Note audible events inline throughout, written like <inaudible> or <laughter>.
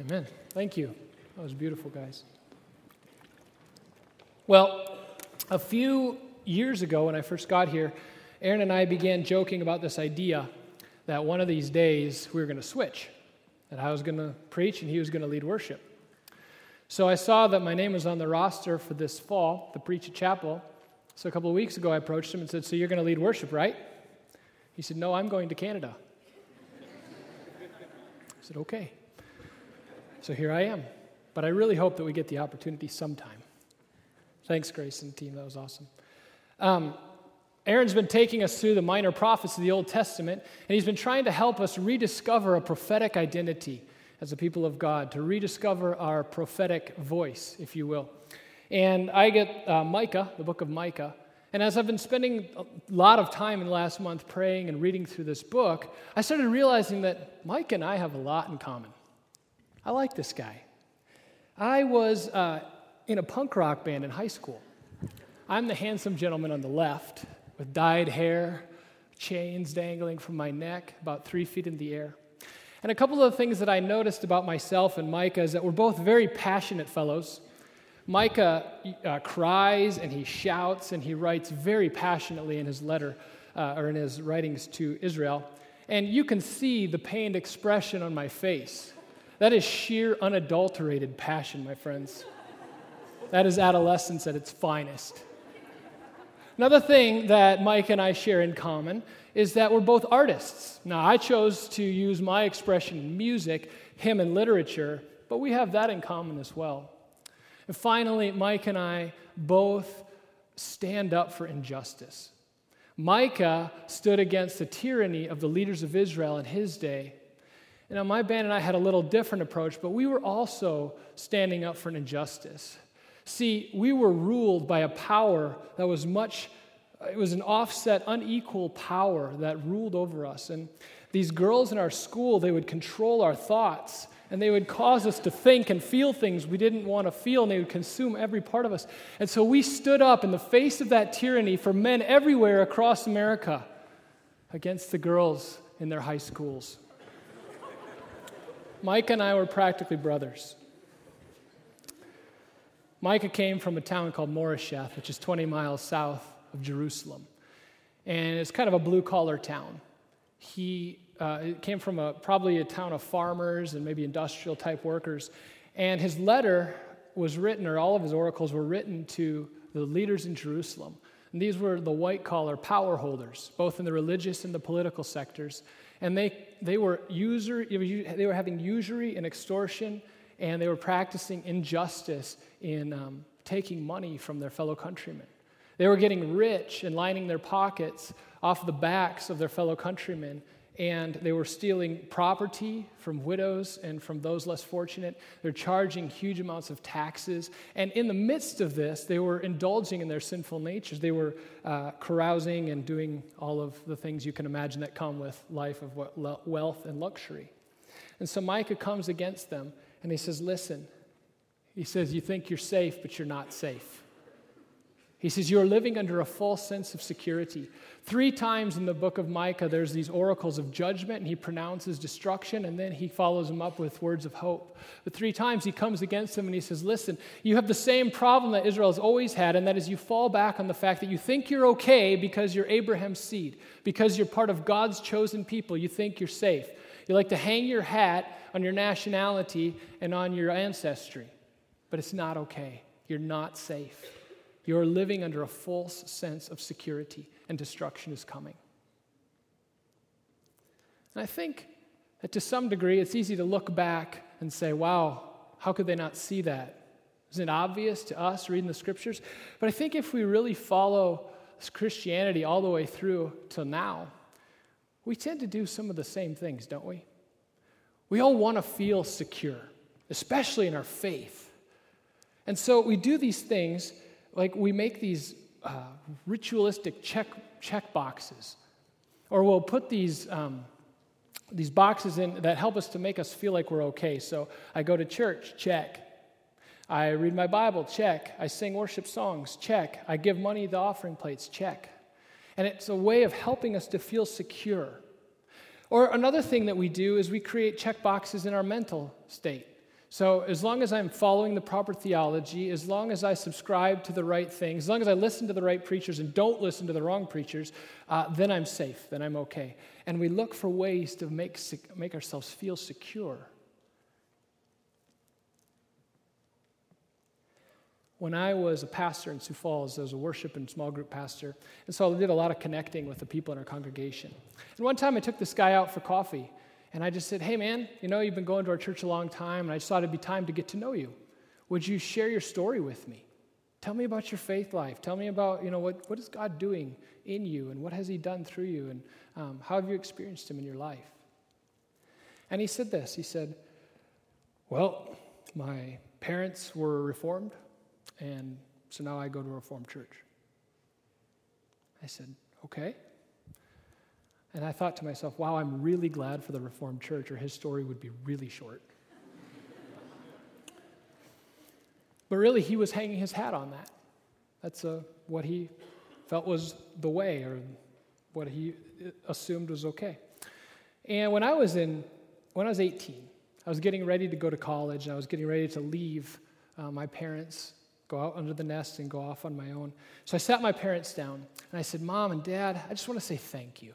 Amen. Thank you. That was beautiful, guys. Well, a few years ago when I first got here, Aaron and I began joking about this idea that one of these days we were going to switch, that I was going to preach and he was going to lead worship. So I saw that my name was on the roster for this fall the preach at chapel. So a couple of weeks ago, I approached him and said, So you're going to lead worship, right? He said, No, I'm going to Canada. <laughs> I said, Okay. So here I am. But I really hope that we get the opportunity sometime. Thanks, Grace and team. That was awesome. Um, Aaron's been taking us through the minor prophets of the Old Testament, and he's been trying to help us rediscover a prophetic identity as a people of God, to rediscover our prophetic voice, if you will. And I get uh, Micah, the book of Micah, and as I've been spending a lot of time in the last month praying and reading through this book, I started realizing that Mike and I have a lot in common. I like this guy. I was uh, in a punk rock band in high school. I'm the handsome gentleman on the left with dyed hair, chains dangling from my neck, about three feet in the air. And a couple of the things that I noticed about myself and Micah is that we're both very passionate fellows. Micah uh, cries and he shouts and he writes very passionately in his letter uh, or in his writings to Israel. And you can see the pained expression on my face. That is sheer, unadulterated passion, my friends. That is adolescence at its finest. Another thing that Mike and I share in common is that we're both artists. Now, I chose to use my expression in music, him and literature, but we have that in common as well. And finally, Mike and I both stand up for injustice. Micah stood against the tyranny of the leaders of Israel in his day. You know, my band and I had a little different approach, but we were also standing up for an injustice. See, we were ruled by a power that was much, it was an offset, unequal power that ruled over us. And these girls in our school, they would control our thoughts and they would cause us to think and feel things we didn't want to feel, and they would consume every part of us. And so we stood up in the face of that tyranny for men everywhere across America against the girls in their high schools. Mike and I were practically brothers. Micah came from a town called Morasheth, which is 20 miles south of Jerusalem. And it's kind of a blue collar town. He uh, came from a, probably a town of farmers and maybe industrial type workers. And his letter was written, or all of his oracles were written to the leaders in Jerusalem. And these were the white collar power holders, both in the religious and the political sectors. And they, they, were usury, they were having usury and extortion, and they were practicing injustice in um, taking money from their fellow countrymen. They were getting rich and lining their pockets off the backs of their fellow countrymen and they were stealing property from widows and from those less fortunate. They're charging huge amounts of taxes. And in the midst of this, they were indulging in their sinful natures. They were uh, carousing and doing all of the things you can imagine that come with life of wealth and luxury. And so Micah comes against them and he says, Listen, he says, You think you're safe, but you're not safe. He says, You're living under a false sense of security. Three times in the book of Micah, there's these oracles of judgment, and he pronounces destruction, and then he follows them up with words of hope. But three times he comes against them and he says, Listen, you have the same problem that Israel has always had, and that is you fall back on the fact that you think you're okay because you're Abraham's seed, because you're part of God's chosen people. You think you're safe. You like to hang your hat on your nationality and on your ancestry, but it's not okay. You're not safe. You're living under a false sense of security, and destruction is coming. And I think that to some degree, it's easy to look back and say, wow, how could they not see that? Isn't it obvious to us reading the scriptures? But I think if we really follow Christianity all the way through till now, we tend to do some of the same things, don't we? We all want to feel secure, especially in our faith. And so we do these things like we make these uh, ritualistic check, check boxes, or we'll put these, um, these boxes in that help us to make us feel like we're okay. So I go to church, check. I read my Bible, check. I sing worship songs, check. I give money the offering plates, check. And it's a way of helping us to feel secure. Or another thing that we do is we create check boxes in our mental state. So, as long as I'm following the proper theology, as long as I subscribe to the right things, as long as I listen to the right preachers and don't listen to the wrong preachers, uh, then I'm safe, then I'm okay. And we look for ways to make, make ourselves feel secure. When I was a pastor in Sioux Falls, I was a worship and small group pastor, and so I did a lot of connecting with the people in our congregation. And one time I took this guy out for coffee. And I just said, Hey, man, you know, you've been going to our church a long time, and I just thought it'd be time to get to know you. Would you share your story with me? Tell me about your faith life. Tell me about, you know, what, what is God doing in you, and what has He done through you, and um, how have you experienced Him in your life? And he said this He said, Well, my parents were Reformed, and so now I go to a Reformed church. I said, Okay. And I thought to myself, wow, I'm really glad for the Reformed Church, or his story would be really short. <laughs> but really, he was hanging his hat on that. That's uh, what he felt was the way, or what he assumed was okay. And when I was in, when I was 18, I was getting ready to go to college, and I was getting ready to leave uh, my parents, go out under the nest, and go off on my own. So I sat my parents down, and I said, Mom and Dad, I just want to say thank you.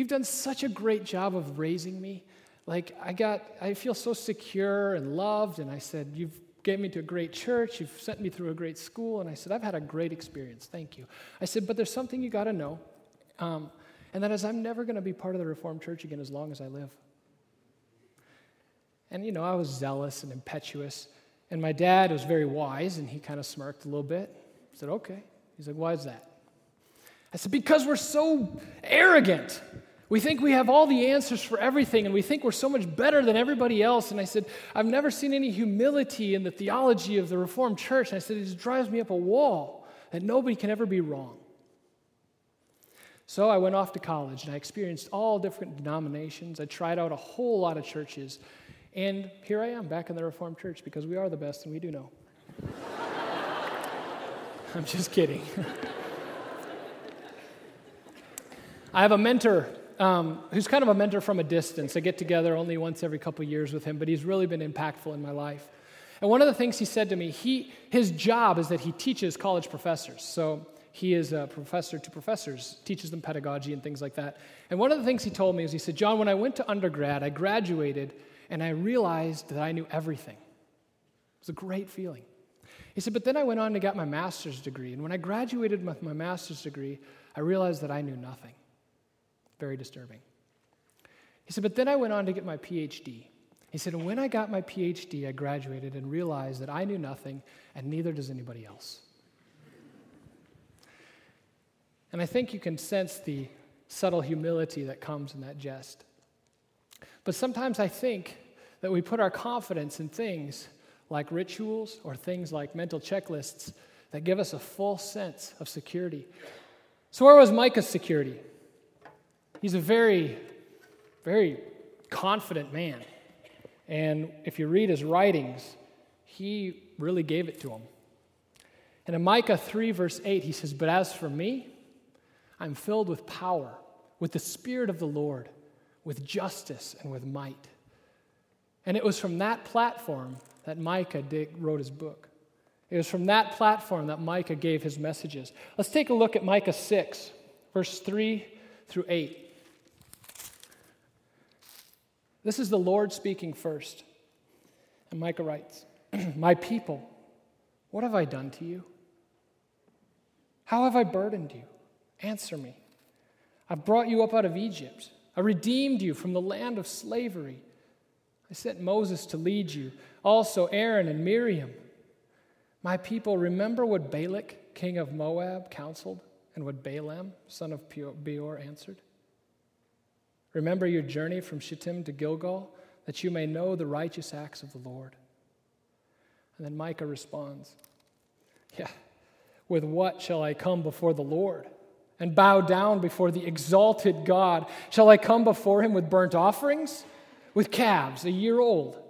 You've done such a great job of raising me. Like, I got, I feel so secure and loved. And I said, You've gave me to a great church. You've sent me through a great school. And I said, I've had a great experience. Thank you. I said, But there's something you got to know. Um, and that is, I'm never going to be part of the Reformed Church again as long as I live. And, you know, I was zealous and impetuous. And my dad was very wise, and he kind of smirked a little bit. I said, Okay. He's like, Why is that? I said, Because we're so arrogant. We think we have all the answers for everything, and we think we're so much better than everybody else. And I said, I've never seen any humility in the theology of the Reformed Church. And I said, it just drives me up a wall that nobody can ever be wrong. So I went off to college and I experienced all different denominations. I tried out a whole lot of churches. And here I am back in the Reformed Church because we are the best and we do know. <laughs> I'm just kidding. <laughs> I have a mentor um, who's kind of a mentor from a distance. I get together only once every couple years with him, but he's really been impactful in my life. And one of the things he said to me, he, his job is that he teaches college professors. So he is a professor to professors, teaches them pedagogy and things like that. And one of the things he told me is he said, John, when I went to undergrad, I graduated and I realized that I knew everything. It was a great feeling. He said, but then I went on to get my master's degree. And when I graduated with my master's degree, I realized that I knew nothing. Very disturbing. He said, But then I went on to get my PhD. He said, And when I got my PhD, I graduated and realized that I knew nothing, and neither does anybody else. And I think you can sense the subtle humility that comes in that jest. But sometimes I think that we put our confidence in things like rituals or things like mental checklists that give us a full sense of security. So, where was Micah's security? He's a very, very confident man. And if you read his writings, he really gave it to him. And in Micah 3, verse 8, he says, But as for me, I'm filled with power, with the Spirit of the Lord, with justice and with might. And it was from that platform that Micah wrote his book. It was from that platform that Micah gave his messages. Let's take a look at Micah 6, verse 3 through 8. This is the Lord speaking first. And Micah writes <clears throat> My people, what have I done to you? How have I burdened you? Answer me. I've brought you up out of Egypt. I redeemed you from the land of slavery. I sent Moses to lead you, also Aaron and Miriam. My people, remember what Balak, king of Moab, counseled, and what Balaam, son of Beor, answered? Remember your journey from Shittim to Gilgal, that you may know the righteous acts of the Lord. And then Micah responds, Yeah, with what shall I come before the Lord and bow down before the exalted God? Shall I come before him with burnt offerings, with calves a year old?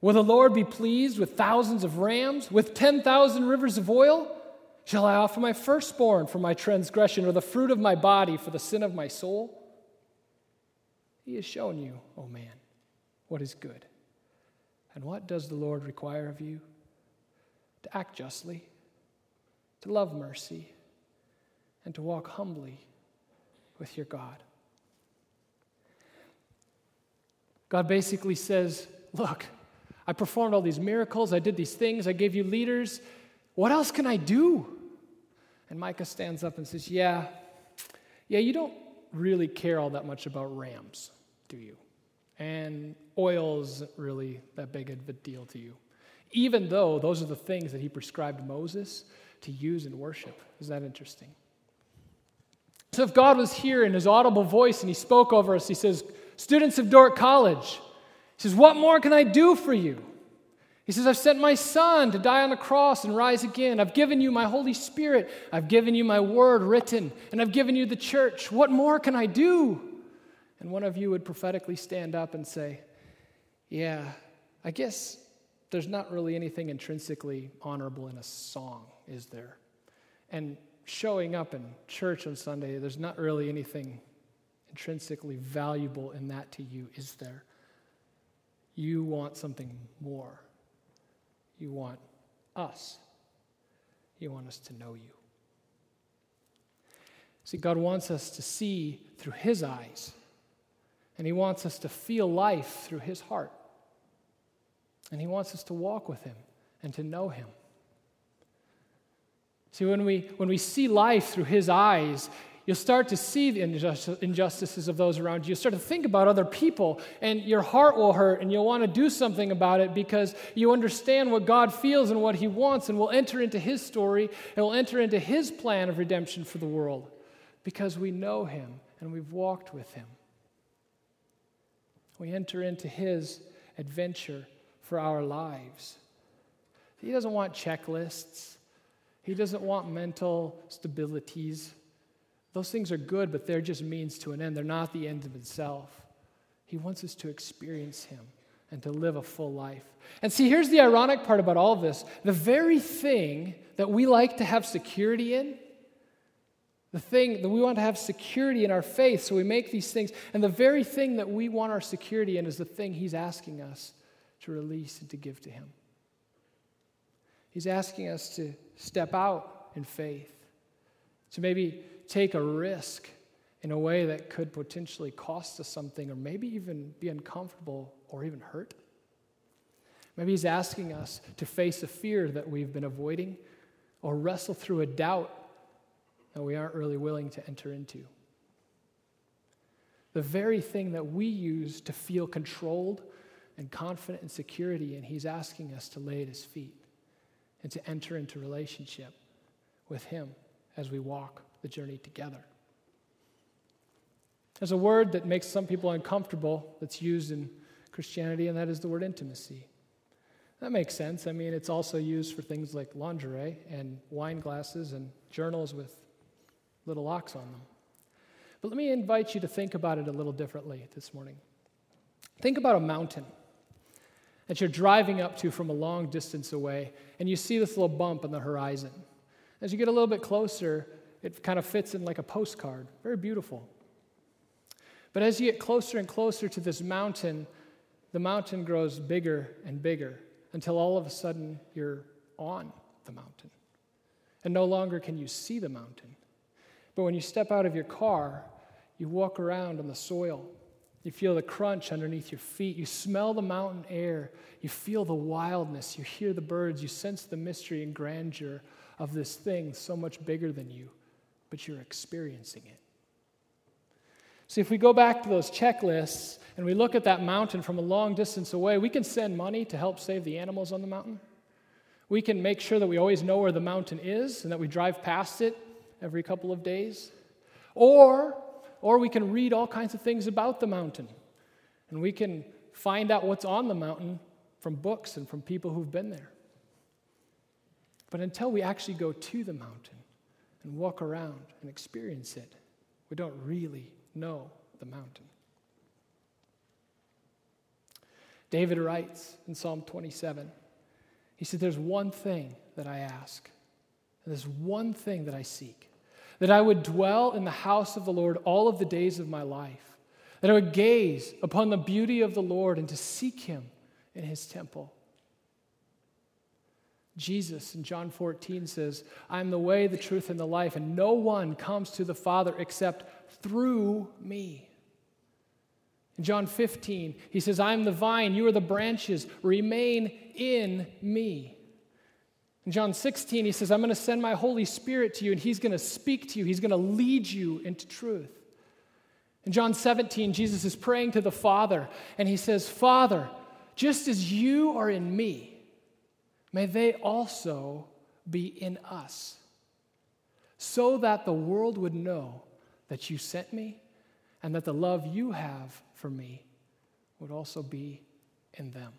Will the Lord be pleased with thousands of rams, with 10,000 rivers of oil? Shall I offer my firstborn for my transgression, or the fruit of my body for the sin of my soul? He has shown you, O oh man, what is good. And what does the Lord require of you? To act justly, to love mercy, and to walk humbly with your God. God basically says, Look, I performed all these miracles, I did these things, I gave you leaders. What else can I do? And Micah stands up and says, Yeah, yeah, you don't really care all that much about rams, do you? And oil isn't really that big of a deal to you. Even though those are the things that he prescribed Moses to use in worship. Is that interesting? So if God was here in his audible voice and he spoke over us, he says, Students of Dordt College, he says, What more can I do for you? He says, I've sent my son to die on the cross and rise again. I've given you my Holy Spirit. I've given you my word written, and I've given you the church. What more can I do? And one of you would prophetically stand up and say, Yeah, I guess there's not really anything intrinsically honorable in a song, is there? And showing up in church on Sunday, there's not really anything intrinsically valuable in that to you, is there? You want something more. You want us. You want us to know you. See, God wants us to see through His eyes, and He wants us to feel life through His heart. And He wants us to walk with Him and to know Him. See, when we, when we see life through His eyes, You'll start to see the injustices of those around you. You'll start to think about other people, and your heart will hurt, and you'll want to do something about it because you understand what God feels and what He wants, and will enter into His story, and will enter into His plan of redemption for the world because we know Him and we've walked with Him. We enter into His adventure for our lives. He doesn't want checklists, He doesn't want mental stabilities. Those things are good, but they're just means to an end. They're not the end of itself. He wants us to experience Him and to live a full life. And see, here's the ironic part about all this the very thing that we like to have security in, the thing that we want to have security in our faith, so we make these things, and the very thing that we want our security in is the thing He's asking us to release and to give to Him. He's asking us to step out in faith, to maybe take a risk in a way that could potentially cost us something or maybe even be uncomfortable or even hurt. Maybe he's asking us to face a fear that we've been avoiding or wrestle through a doubt that we aren't really willing to enter into. The very thing that we use to feel controlled and confident and security, and he's asking us to lay at his feet and to enter into relationship with him as we walk the journey together. There's a word that makes some people uncomfortable that's used in Christianity, and that is the word intimacy. That makes sense. I mean, it's also used for things like lingerie and wine glasses and journals with little locks on them. But let me invite you to think about it a little differently this morning. Think about a mountain that you're driving up to from a long distance away, and you see this little bump on the horizon. As you get a little bit closer, it kind of fits in like a postcard. Very beautiful. But as you get closer and closer to this mountain, the mountain grows bigger and bigger until all of a sudden you're on the mountain. And no longer can you see the mountain. But when you step out of your car, you walk around on the soil. You feel the crunch underneath your feet. You smell the mountain air. You feel the wildness. You hear the birds. You sense the mystery and grandeur of this thing so much bigger than you but you're experiencing it. See, if we go back to those checklists and we look at that mountain from a long distance away, we can send money to help save the animals on the mountain. We can make sure that we always know where the mountain is and that we drive past it every couple of days. Or, or we can read all kinds of things about the mountain. And we can find out what's on the mountain from books and from people who've been there. But until we actually go to the mountain, and walk around and experience it, we don't really know the mountain. David writes in Psalm 27, he said, There's one thing that I ask, and there's one thing that I seek, that I would dwell in the house of the Lord all of the days of my life, that I would gaze upon the beauty of the Lord and to seek him in his temple. Jesus in John 14 says, I am the way, the truth, and the life, and no one comes to the Father except through me. In John 15, he says, I am the vine, you are the branches, remain in me. In John 16, he says, I'm going to send my Holy Spirit to you, and he's going to speak to you, he's going to lead you into truth. In John 17, Jesus is praying to the Father, and he says, Father, just as you are in me, may they also be in us, so that the world would know that you sent me and that the love you have for me would also be in them.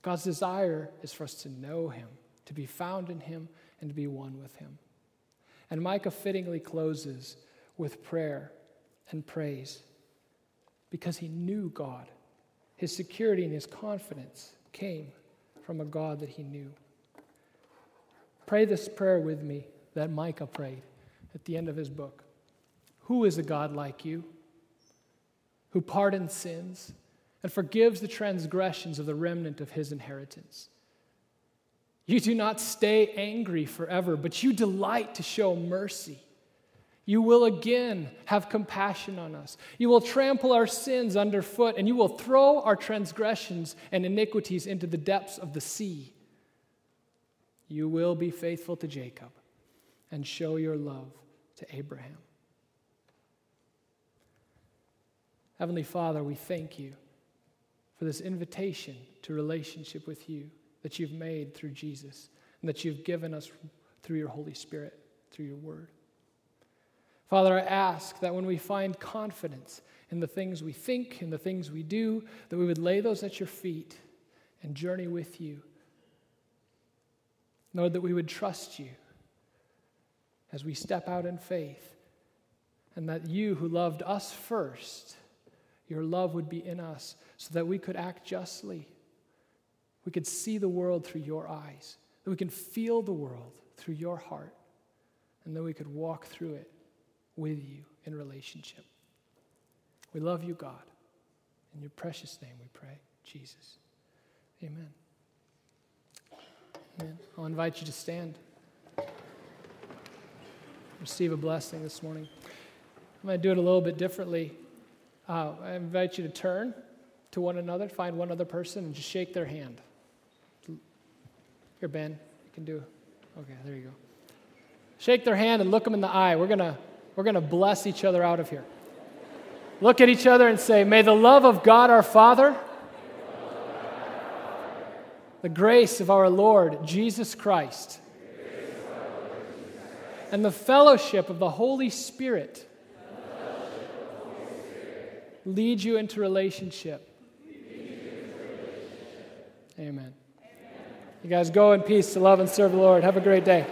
God's desire is for us to know Him, to be found in Him, and to be one with Him. And Micah fittingly closes with prayer and praise because he knew God. His security and his confidence came from a God that he knew. Pray this prayer with me that Micah prayed at the end of his book. Who is a God like you, who pardons sins and forgives the transgressions of the remnant of his inheritance? You do not stay angry forever, but you delight to show mercy. You will again have compassion on us. You will trample our sins underfoot, and you will throw our transgressions and iniquities into the depths of the sea. You will be faithful to Jacob and show your love to Abraham. Heavenly Father, we thank you for this invitation to relationship with you that you've made through Jesus and that you've given us through your Holy Spirit, through your word. Father, I ask that when we find confidence in the things we think, in the things we do, that we would lay those at your feet and journey with you. Lord, that we would trust you as we step out in faith, and that you who loved us first, your love would be in us so that we could act justly. We could see the world through your eyes, that we can feel the world through your heart, and that we could walk through it with you in relationship. We love you, God. In your precious name we pray, Jesus. Amen. Amen. I'll invite you to stand. Receive a blessing this morning. I'm going to do it a little bit differently. Uh, I invite you to turn to one another, find one other person, and just shake their hand. Here, Ben, you can do. Okay, there you go. Shake their hand and look them in the eye. We're going to we're going to bless each other out of here. Look at each other and say, May the love of God our Father, the grace of our Lord Jesus Christ, and the fellowship of the Holy Spirit lead you into relationship. Amen. You guys go in peace to love and serve the Lord. Have a great day.